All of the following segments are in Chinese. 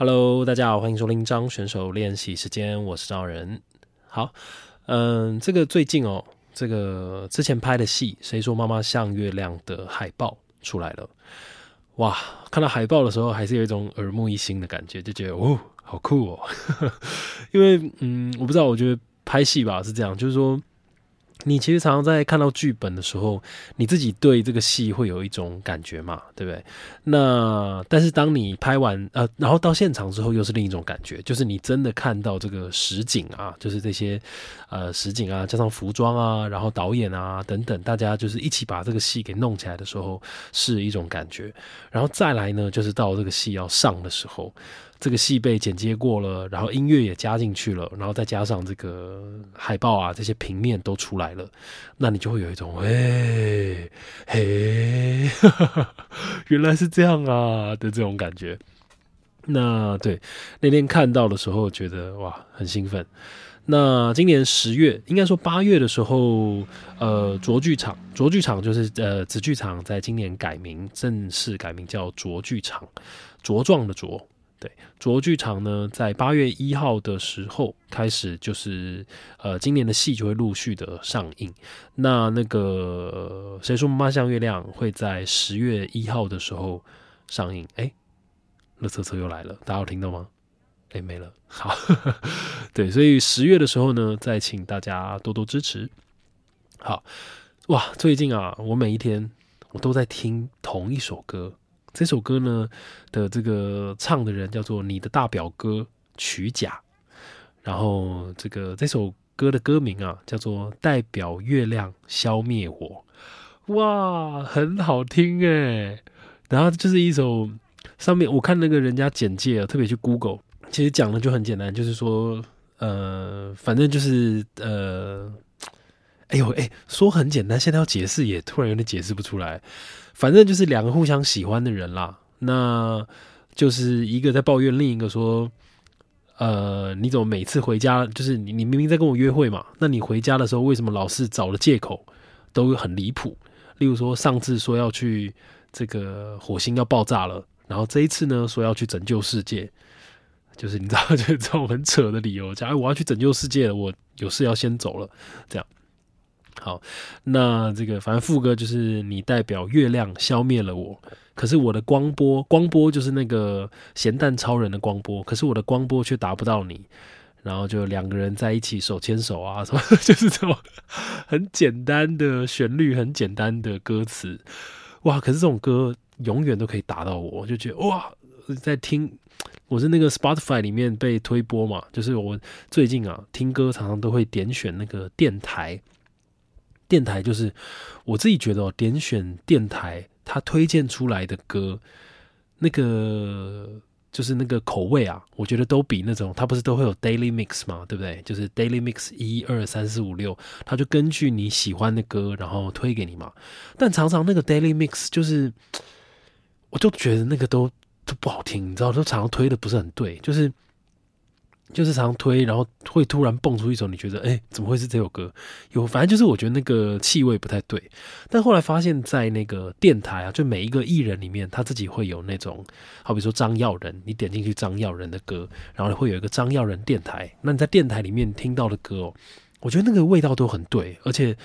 Hello，大家好，欢迎收听张选手练习时间，我是张仁。好，嗯，这个最近哦，这个之前拍的戏《谁说妈妈像月亮》的海报出来了，哇，看到海报的时候还是有一种耳目一新的感觉，就觉得哦，好酷哦，因为嗯，我不知道，我觉得拍戏吧是这样，就是说。你其实常常在看到剧本的时候，你自己对这个戏会有一种感觉嘛，对不对？那但是当你拍完呃，然后到现场之后，又是另一种感觉，就是你真的看到这个实景啊，就是这些呃实景啊，加上服装啊，然后导演啊等等，大家就是一起把这个戏给弄起来的时候，是一种感觉。然后再来呢，就是到这个戏要上的时候。这个戏被剪接过了，然后音乐也加进去了，然后再加上这个海报啊，这些平面都出来了，那你就会有一种，哎，嘿，原来是这样啊的这种感觉。那对那天看到的时候，觉得哇，很兴奋。那今年十月，应该说八月的时候，呃，卓剧场，卓剧场就是呃子剧场，在今年改名，正式改名叫卓剧场，茁壮的茁。对，卓剧场呢，在八月一号的时候开始，就是呃，今年的戏就会陆续的上映。那那个谁说妈妈像月亮会在十月一号的时候上映？哎，乐车车又来了，大家有听到吗？哎，没了。好，对，所以十月的时候呢，再请大家多多支持。好，哇，最近啊，我每一天我都在听同一首歌。这首歌呢的这个唱的人叫做你的大表哥曲甲，然后这个这首歌的歌名啊叫做代表月亮消灭我，哇，很好听哎。然后就是一首上面我看那个人家简介啊，特别去 Google，其实讲的就很简单，就是说呃，反正就是呃，哎呦哎，说很简单，现在要解释也突然有点解释不出来。反正就是两个互相喜欢的人啦，那就是一个在抱怨，另一个说：“呃，你怎么每次回家，就是你你明明在跟我约会嘛？那你回家的时候为什么老是找了借口，都很离谱？例如说上次说要去这个火星要爆炸了，然后这一次呢说要去拯救世界，就是你知道，就是这种很扯的理由，假如我要去拯救世界了，我有事要先走了，这样。”好，那这个反正副歌就是你代表月亮消灭了我，可是我的光波光波就是那个咸蛋超人的光波，可是我的光波却达不到你，然后就两个人在一起手牵手啊，什么 就是这种很简单的旋律，很简单的歌词，哇！可是这种歌永远都可以打到我，就觉得哇，在听我是那个 Spotify 里面被推播嘛，就是我最近啊听歌常常都会点选那个电台。电台就是我自己觉得哦，点选电台，它推荐出来的歌，那个就是那个口味啊，我觉得都比那种它不是都会有 daily mix 嘛，对不对？就是 daily mix 一二三四五六，它就根据你喜欢的歌，然后推给你嘛。但常常那个 daily mix 就是，我就觉得那个都都不好听，你知道，都常常推的不是很对，就是。就是常推，然后会突然蹦出一首你觉得，哎，怎么会是这首歌？有，反正就是我觉得那个气味不太对。但后来发现，在那个电台啊，就每一个艺人里面，他自己会有那种，好比说张耀仁，你点进去张耀仁的歌，然后会有一个张耀仁电台。那你在电台里面听到的歌哦，我觉得那个味道都很对，而且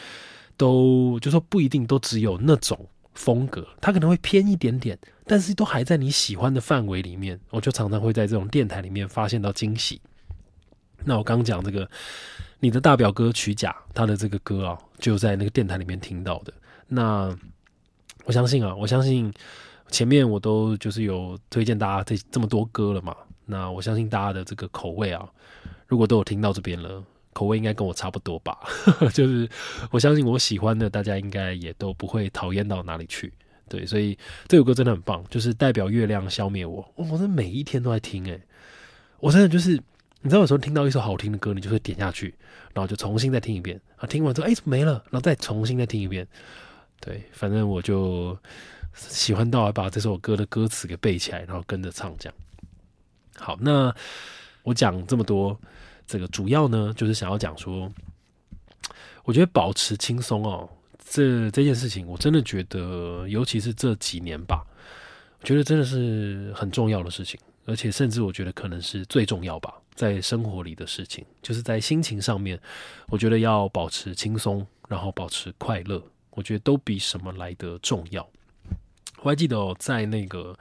都就说不一定都只有那种风格，它可能会偏一点点，但是都还在你喜欢的范围里面。我就常常会在这种电台里面发现到惊喜。那我刚讲这个，你的大表哥曲甲他的这个歌啊，就在那个电台里面听到的。那我相信啊，我相信前面我都就是有推荐大家这这么多歌了嘛。那我相信大家的这个口味啊，如果都有听到这边了，口味应该跟我差不多吧。就是我相信我喜欢的，大家应该也都不会讨厌到哪里去。对，所以这首歌真的很棒，就是代表月亮消灭我。我真每一天都在听，诶，我真的就是。你知道有时候听到一首好听的歌，你就会点下去，然后就重新再听一遍啊。听完之后，哎，没了，然后再重新再听一遍。对，反正我就喜欢到把这首歌的歌词给背起来，然后跟着唱这样。好，那我讲这么多，这个主要呢就是想要讲说，我觉得保持轻松哦，这这件事情我真的觉得，尤其是这几年吧，我觉得真的是很重要的事情。而且甚至我觉得可能是最重要吧，在生活里的事情，就是在心情上面，我觉得要保持轻松，然后保持快乐，我觉得都比什么来得重要。我还记得，在那个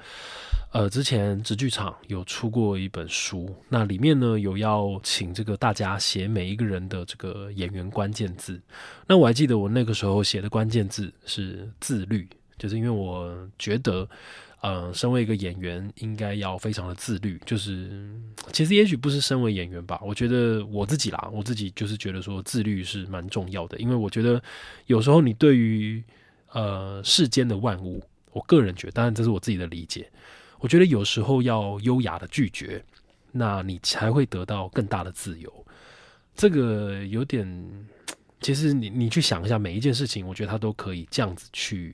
呃之前，直剧场有出过一本书，那里面呢有要请这个大家写每一个人的这个演员关键字。那我还记得我那个时候写的关键字是自律，就是因为我觉得。呃，身为一个演员，应该要非常的自律。就是，其实也许不是身为演员吧，我觉得我自己啦，我自己就是觉得说自律是蛮重要的。因为我觉得有时候你对于呃世间的万物，我个人觉得，当然这是我自己的理解，我觉得有时候要优雅的拒绝，那你才会得到更大的自由。这个有点，其实你你去想一下，每一件事情，我觉得它都可以这样子去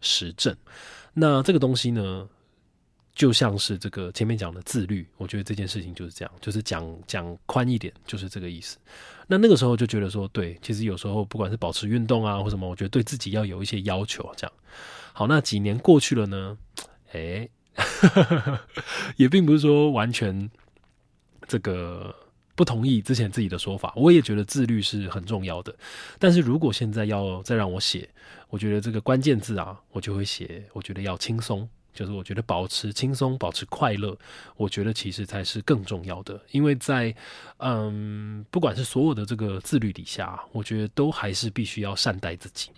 实证。那这个东西呢，就像是这个前面讲的自律，我觉得这件事情就是这样，就是讲讲宽一点，就是这个意思。那那个时候就觉得说，对，其实有时候不管是保持运动啊或什么，我觉得对自己要有一些要求。这样好，那几年过去了呢，哎，也并不是说完全这个不同意之前自己的说法，我也觉得自律是很重要的。但是如果现在要再让我写。我觉得这个关键字啊，我就会写。我觉得要轻松，就是我觉得保持轻松，保持快乐，我觉得其实才是更重要的。因为在嗯，不管是所有的这个自律底下，我觉得都还是必须要善待自己。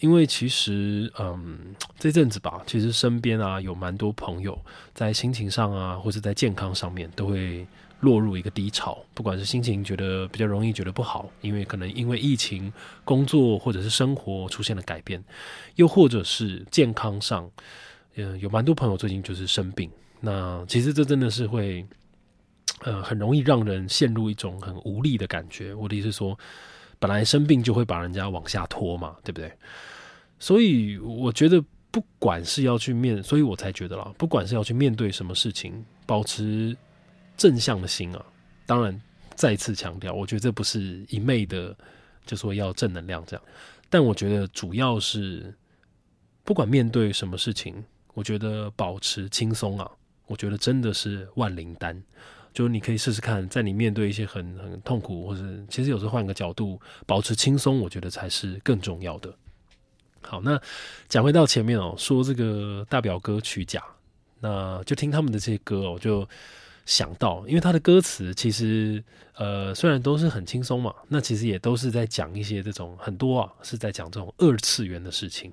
因为其实嗯，这阵子吧，其实身边啊有蛮多朋友在心情上啊，或者在健康上面都会。落入一个低潮，不管是心情觉得比较容易觉得不好，因为可能因为疫情、工作或者是生活出现了改变，又或者是健康上，嗯，有蛮多朋友最近就是生病。那其实这真的是会，呃，很容易让人陷入一种很无力的感觉。我的意思是说，本来生病就会把人家往下拖嘛，对不对？所以我觉得，不管是要去面，所以我才觉得啦，不管是要去面对什么事情，保持。正向的心啊，当然再次强调，我觉得这不是一昧的，就说要正能量这样。但我觉得主要是，不管面对什么事情，我觉得保持轻松啊，我觉得真的是万灵丹。就你可以试试看，在你面对一些很很痛苦，或者其实有时候换个角度，保持轻松，我觉得才是更重要的。好，那讲回到前面哦，说这个大表哥曲甲，那就听他们的这些歌哦，就。想到，因为他的歌词其实，呃，虽然都是很轻松嘛，那其实也都是在讲一些这种很多啊，是在讲这种二次元的事情。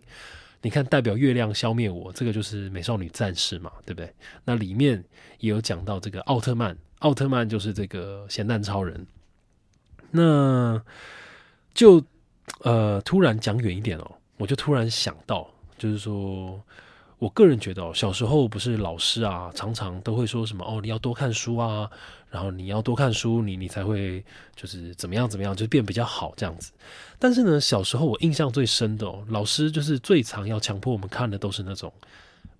你看，代表月亮消灭我，这个就是美少女战士嘛，对不对？那里面也有讲到这个奥特曼，奥特曼就是这个咸蛋超人。那就呃，突然讲远一点哦，我就突然想到，就是说。我个人觉得哦，小时候不是老师啊，常常都会说什么哦，你要多看书啊，然后你要多看书，你你才会就是怎么样怎么样，就变比较好这样子。但是呢，小时候我印象最深的哦，老师就是最常要强迫我们看的都是那种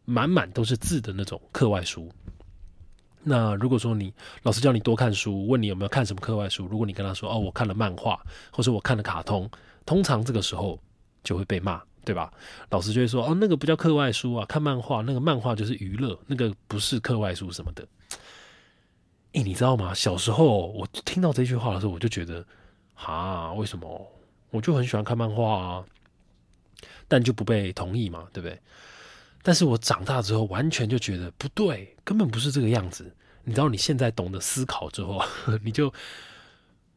满满都是字的那种课外书。那如果说你老师叫你多看书，问你有没有看什么课外书，如果你跟他说哦，我看了漫画，或者我看了卡通，通常这个时候就会被骂。对吧？老师就会说：“哦，那个不叫课外书啊，看漫画，那个漫画就是娱乐，那个不是课外书什么的。”哎，你知道吗？小时候我听到这句话的时候，我就觉得，哈，为什么？我就很喜欢看漫画啊，但就不被同意嘛，对不对？但是我长大之后，完全就觉得不对，根本不是这个样子。你知道，你现在懂得思考之后，你就。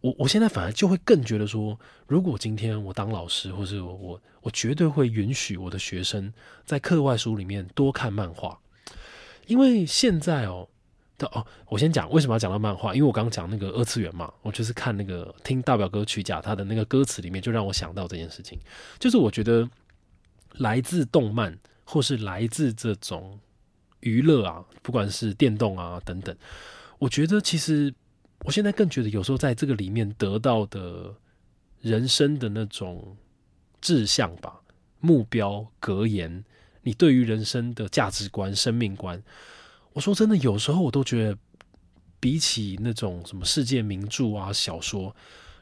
我我现在反而就会更觉得说，如果今天我当老师，或是我我我绝对会允许我的学生在课外书里面多看漫画，因为现在哦哦，我先讲为什么要讲到漫画，因为我刚刚讲那个二次元嘛，我就是看那个听大表哥曲甲他的那个歌词里面，就让我想到这件事情，就是我觉得来自动漫或是来自这种娱乐啊，不管是电动啊等等，我觉得其实。我现在更觉得，有时候在这个里面得到的人生的那种志向吧、目标、格言，你对于人生的价值观、生命观，我说真的，有时候我都觉得比起那种什么世界名著啊、小说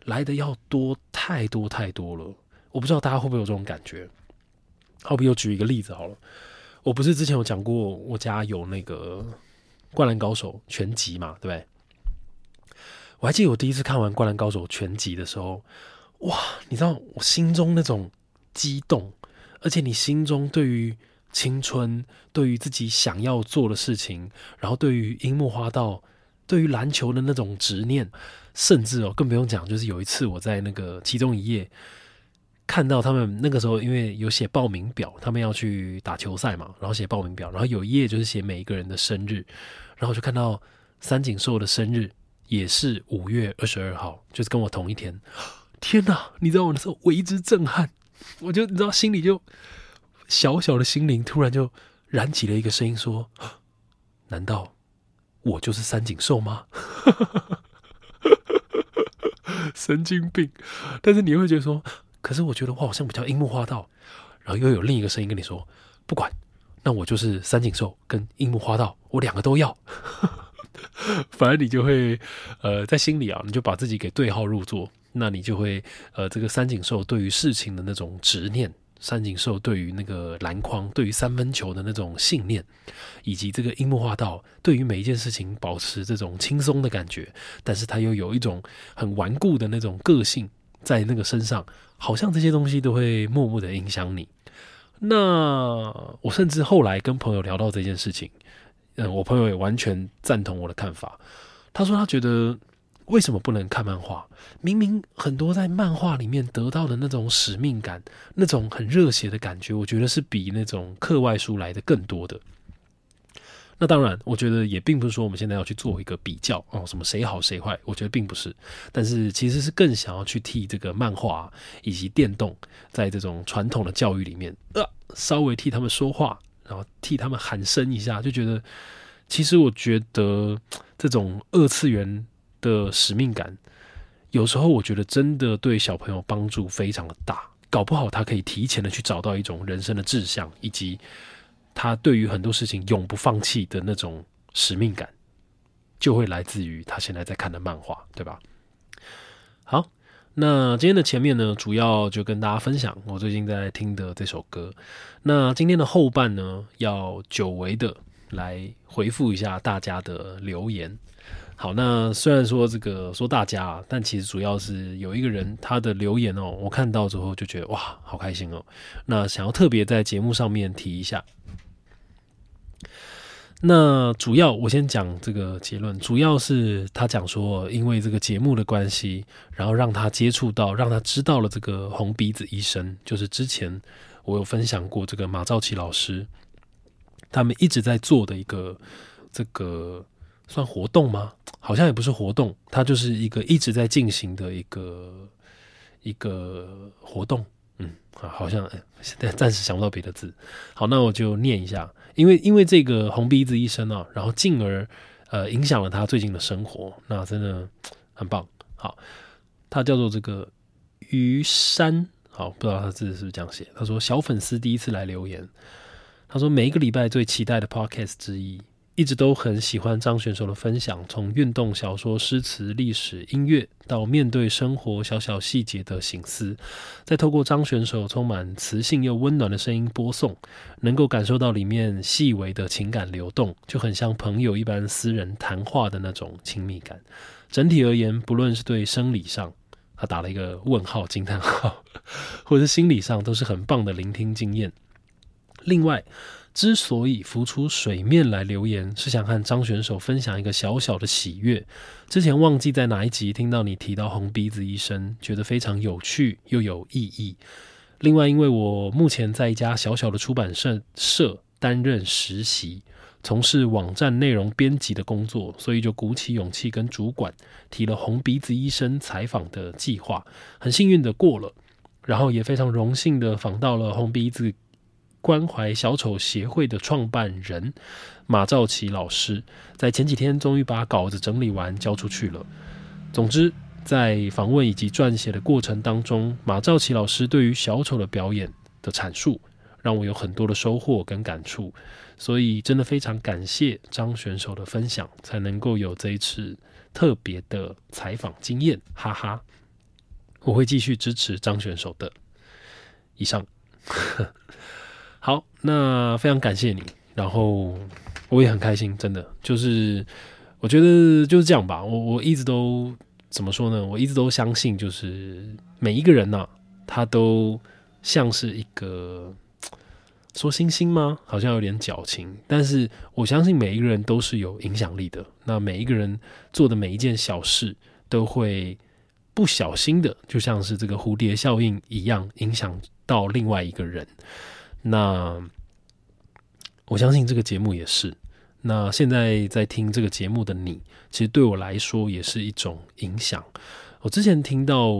来的要多太多太多了。我不知道大家会不会有这种感觉？好比我举一个例子好了，我不是之前有讲过，我家有那个灌篮高手》全集嘛，对不对？我还记得我第一次看完《灌篮高手》全集的时候，哇！你知道我心中那种激动，而且你心中对于青春、对于自己想要做的事情，然后对于樱木花道、对于篮球的那种执念，甚至哦，更不用讲，就是有一次我在那个其中一页看到他们那个时候，因为有写报名表，他们要去打球赛嘛，然后写报名表，然后有一页就是写每一个人的生日，然后就看到三井寿的生日。也是五月二十二号，就是跟我同一天。天哪！你知道我那时候为之震撼，我就你知道心里就小小的心灵突然就燃起了一个声音说：“难道我就是三井寿吗？” 神经病！但是你会觉得说，可是我觉得我好像比较樱木花道。然后又有另一个声音跟你说：“不管，那我就是三井寿跟樱木花道，我两个都要。” 反正你就会，呃，在心里啊，你就把自己给对号入座，那你就会，呃，这个三井寿对于事情的那种执念，三井寿对于那个篮筐、对于三分球的那种信念，以及这个樱木花道对于每一件事情保持这种轻松的感觉，但是他又有一种很顽固的那种个性在那个身上，好像这些东西都会默默的影响你。那我甚至后来跟朋友聊到这件事情。嗯，我朋友也完全赞同我的看法。他说他觉得为什么不能看漫画？明明很多在漫画里面得到的那种使命感、那种很热血的感觉，我觉得是比那种课外书来的更多的。那当然，我觉得也并不是说我们现在要去做一个比较哦，什么谁好谁坏，我觉得并不是。但是其实是更想要去替这个漫画以及电动，在这种传统的教育里面，呃，稍微替他们说话。然后替他们喊声一下，就觉得，其实我觉得这种二次元的使命感，有时候我觉得真的对小朋友帮助非常的大。搞不好他可以提前的去找到一种人生的志向，以及他对于很多事情永不放弃的那种使命感，就会来自于他现在在看的漫画，对吧？好。那今天的前面呢，主要就跟大家分享我最近在听的这首歌。那今天的后半呢，要久违的来回复一下大家的留言。好，那虽然说这个说大家，但其实主要是有一个人他的留言哦，我看到之后就觉得哇，好开心哦。那想要特别在节目上面提一下。那主要我先讲这个结论，主要是他讲说，因为这个节目的关系，然后让他接触到，让他知道了这个红鼻子医生，就是之前我有分享过这个马兆奇老师，他们一直在做的一个这个算活动吗？好像也不是活动，它就是一个一直在进行的一个一个活动。嗯，好像现在暂时想不到别的字。好，那我就念一下。因为因为这个红鼻子医生啊，然后进而呃影响了他最近的生活，那真的很棒。好，他叫做这个于山，好，不知道他字是不是这样写。他说小粉丝第一次来留言，他说每一个礼拜最期待的 podcast 之一。一直都很喜欢张选手的分享，从运动、小说、诗词、历史、音乐，到面对生活小小细节的醒思，再透过张选手充满磁性又温暖的声音播送，能够感受到里面细微的情感流动，就很像朋友一般私人谈话的那种亲密感。整体而言，不论是对生理上，他打了一个问号惊叹号，或者是心理上，都是很棒的聆听经验。另外。之所以浮出水面来留言，是想和张选手分享一个小小的喜悦。之前忘记在哪一集听到你提到红鼻子医生，觉得非常有趣又有意义。另外，因为我目前在一家小小的出版社社担任实习，从事网站内容编辑的工作，所以就鼓起勇气跟主管提了红鼻子医生采访的计划，很幸运的过了，然后也非常荣幸的访到了红鼻子。关怀小丑协会的创办人马兆奇老师，在前几天终于把稿子整理完交出去了。总之，在访问以及撰写的过程当中，马兆奇老师对于小丑的表演的阐述，让我有很多的收获跟感触。所以，真的非常感谢张选手的分享，才能够有这一次特别的采访经验。哈哈，我会继续支持张选手的。以上。好，那非常感谢你。然后我也很开心，真的就是我觉得就是这样吧。我我一直都怎么说呢？我一直都相信，就是每一个人呐，他都像是一个说星星吗？好像有点矫情，但是我相信每一个人都是有影响力的。那每一个人做的每一件小事，都会不小心的，就像是这个蝴蝶效应一样，影响到另外一个人。那我相信这个节目也是。那现在在听这个节目的你，其实对我来说也是一种影响。我之前听到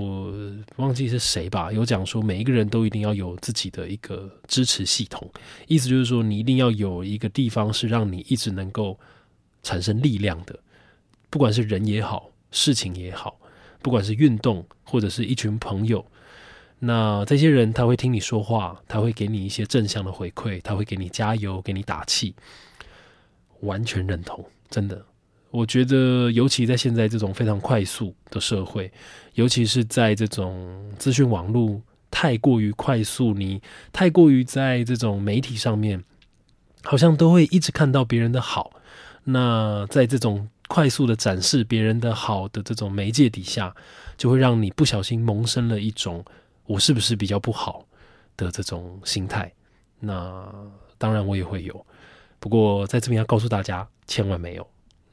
忘记是谁吧，有讲说每一个人都一定要有自己的一个支持系统，意思就是说你一定要有一个地方是让你一直能够产生力量的，不管是人也好，事情也好，不管是运动或者是一群朋友。那这些人他会听你说话，他会给你一些正向的回馈，他会给你加油，给你打气，完全认同。真的，我觉得尤其在现在这种非常快速的社会，尤其是在这种资讯网络太过于快速，你太过于在这种媒体上面，好像都会一直看到别人的好。那在这种快速的展示别人的好的这种媒介底下，就会让你不小心萌生了一种。我是不是比较不好的这种心态？那当然我也会有，不过在这边要告诉大家，千万没有。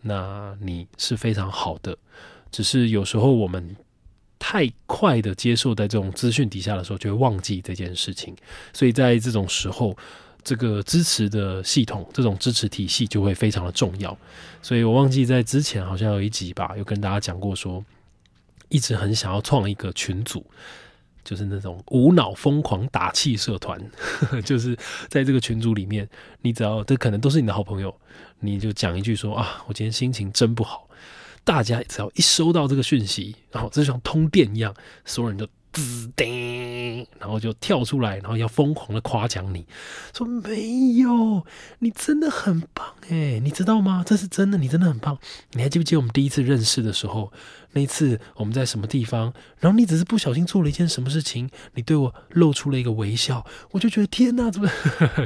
那你是非常好的，只是有时候我们太快的接受在这种资讯底下的时候，就会忘记这件事情。所以在这种时候，这个支持的系统，这种支持体系就会非常的重要。所以我忘记在之前好像有一集吧，有跟大家讲过，说一直很想要创一个群组。就是那种无脑疯狂打气社团，就是在这个群组里面，你只要这可能都是你的好朋友，你就讲一句说啊，我今天心情真不好，大家只要一收到这个讯息，然后就像通电一样，所有人都。滋叮，然后就跳出来，然后要疯狂的夸奖你，说没有，你真的很棒哎，你知道吗？这是真的，你真的很棒。你还记不记得我们第一次认识的时候？那一次我们在什么地方？然后你只是不小心做了一件什么事情，你对我露出了一个微笑，我就觉得天哪，怎么？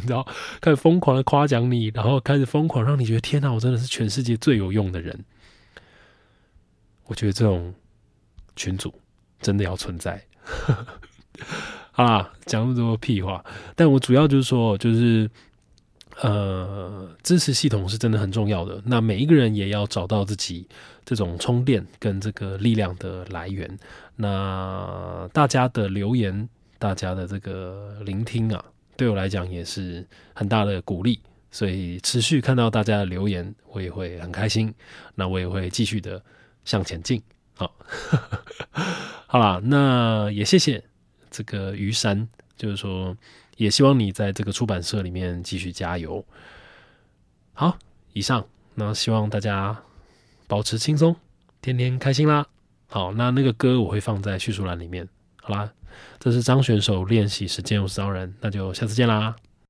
然后开始疯狂的夸奖你，然后开始疯狂让你觉得天哪，我真的是全世界最有用的人。我觉得这种群主真的要存在。好啦，讲那么多屁话，但我主要就是说，就是呃，支持系统是真的很重要的。那每一个人也要找到自己这种充电跟这个力量的来源。那大家的留言，大家的这个聆听啊，对我来讲也是很大的鼓励。所以持续看到大家的留言，我也会很开心。那我也会继续的向前进。好，好啦，那也谢谢这个于山，就是说，也希望你在这个出版社里面继续加油。好，以上，那希望大家保持轻松，天天开心啦。好，那那个歌我会放在叙述栏里面。好啦，这是张选手练习时间，我是张人，那就下次见啦。